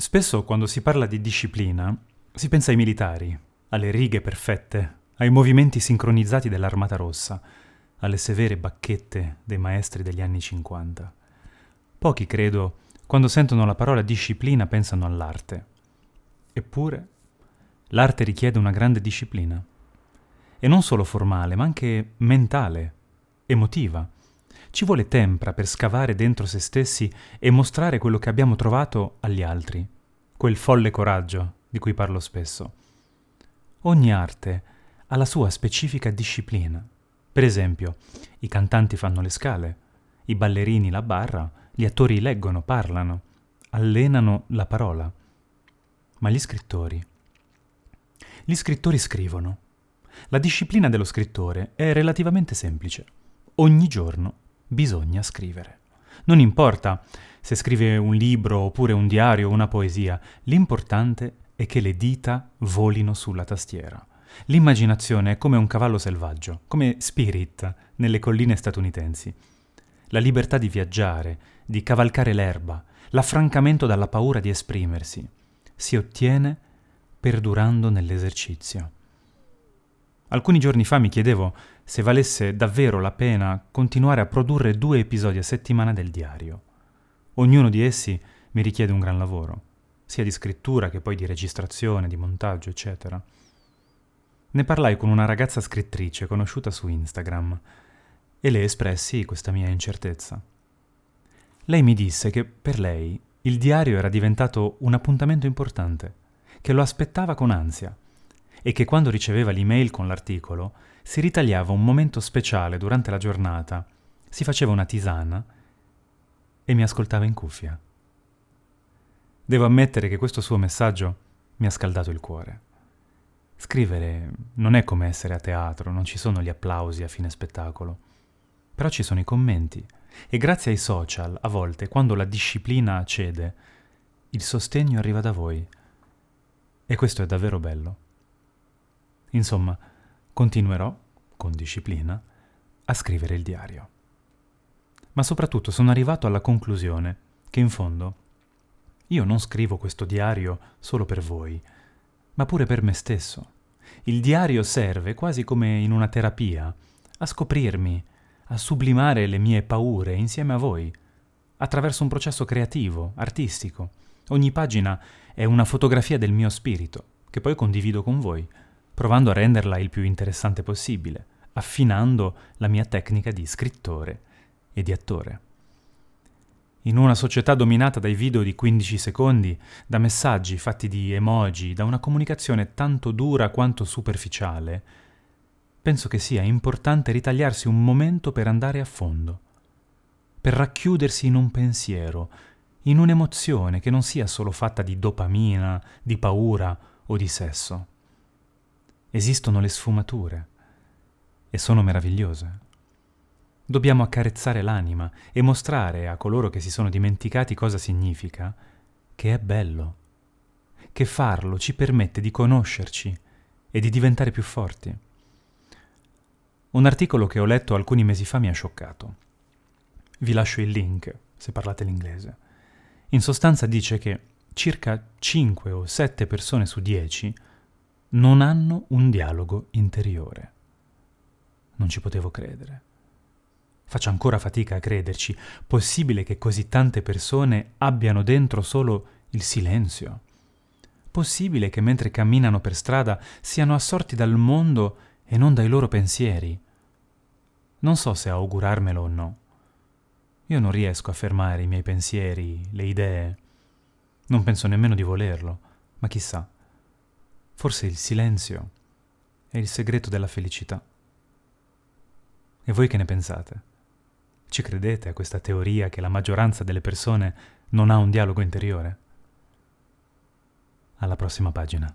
Spesso quando si parla di disciplina si pensa ai militari, alle righe perfette, ai movimenti sincronizzati dell'Armata Rossa, alle severe bacchette dei maestri degli anni 50. Pochi, credo, quando sentono la parola disciplina pensano all'arte. Eppure, l'arte richiede una grande disciplina. E non solo formale, ma anche mentale, emotiva. Ci vuole tempra per scavare dentro se stessi e mostrare quello che abbiamo trovato agli altri, quel folle coraggio di cui parlo spesso. Ogni arte ha la sua specifica disciplina. Per esempio, i cantanti fanno le scale, i ballerini la barra, gli attori leggono, parlano, allenano la parola. Ma gli scrittori? Gli scrittori scrivono. La disciplina dello scrittore è relativamente semplice. Ogni giorno bisogna scrivere. Non importa se scrive un libro oppure un diario o una poesia, l'importante è che le dita volino sulla tastiera. L'immaginazione è come un cavallo selvaggio, come Spirit nelle colline statunitensi. La libertà di viaggiare, di cavalcare l'erba, l'affrancamento dalla paura di esprimersi, si ottiene perdurando nell'esercizio. Alcuni giorni fa mi chiedevo se valesse davvero la pena continuare a produrre due episodi a settimana del diario. Ognuno di essi mi richiede un gran lavoro, sia di scrittura che poi di registrazione, di montaggio, eccetera. Ne parlai con una ragazza scrittrice conosciuta su Instagram e le espressi questa mia incertezza. Lei mi disse che per lei il diario era diventato un appuntamento importante, che lo aspettava con ansia e che quando riceveva l'email con l'articolo si ritagliava un momento speciale durante la giornata, si faceva una tisana e mi ascoltava in cuffia. Devo ammettere che questo suo messaggio mi ha scaldato il cuore. Scrivere non è come essere a teatro, non ci sono gli applausi a fine spettacolo, però ci sono i commenti e grazie ai social, a volte, quando la disciplina cede, il sostegno arriva da voi. E questo è davvero bello. Insomma, continuerò, con disciplina, a scrivere il diario. Ma soprattutto sono arrivato alla conclusione che in fondo io non scrivo questo diario solo per voi, ma pure per me stesso. Il diario serve, quasi come in una terapia, a scoprirmi, a sublimare le mie paure insieme a voi, attraverso un processo creativo, artistico. Ogni pagina è una fotografia del mio spirito, che poi condivido con voi provando a renderla il più interessante possibile, affinando la mia tecnica di scrittore e di attore. In una società dominata dai video di 15 secondi, da messaggi fatti di emoji, da una comunicazione tanto dura quanto superficiale, penso che sia importante ritagliarsi un momento per andare a fondo, per racchiudersi in un pensiero, in un'emozione che non sia solo fatta di dopamina, di paura o di sesso. Esistono le sfumature e sono meravigliose. Dobbiamo accarezzare l'anima e mostrare a coloro che si sono dimenticati cosa significa che è bello, che farlo ci permette di conoscerci e di diventare più forti. Un articolo che ho letto alcuni mesi fa mi ha scioccato. Vi lascio il link se parlate l'inglese. In sostanza dice che circa 5 o 7 persone su 10 non hanno un dialogo interiore. Non ci potevo credere. Faccio ancora fatica a crederci. Possibile che così tante persone abbiano dentro solo il silenzio? Possibile che mentre camminano per strada siano assorti dal mondo e non dai loro pensieri? Non so se augurarmelo o no. Io non riesco a fermare i miei pensieri, le idee. Non penso nemmeno di volerlo, ma chissà. Forse il silenzio è il segreto della felicità. E voi che ne pensate? Ci credete a questa teoria che la maggioranza delle persone non ha un dialogo interiore? Alla prossima pagina.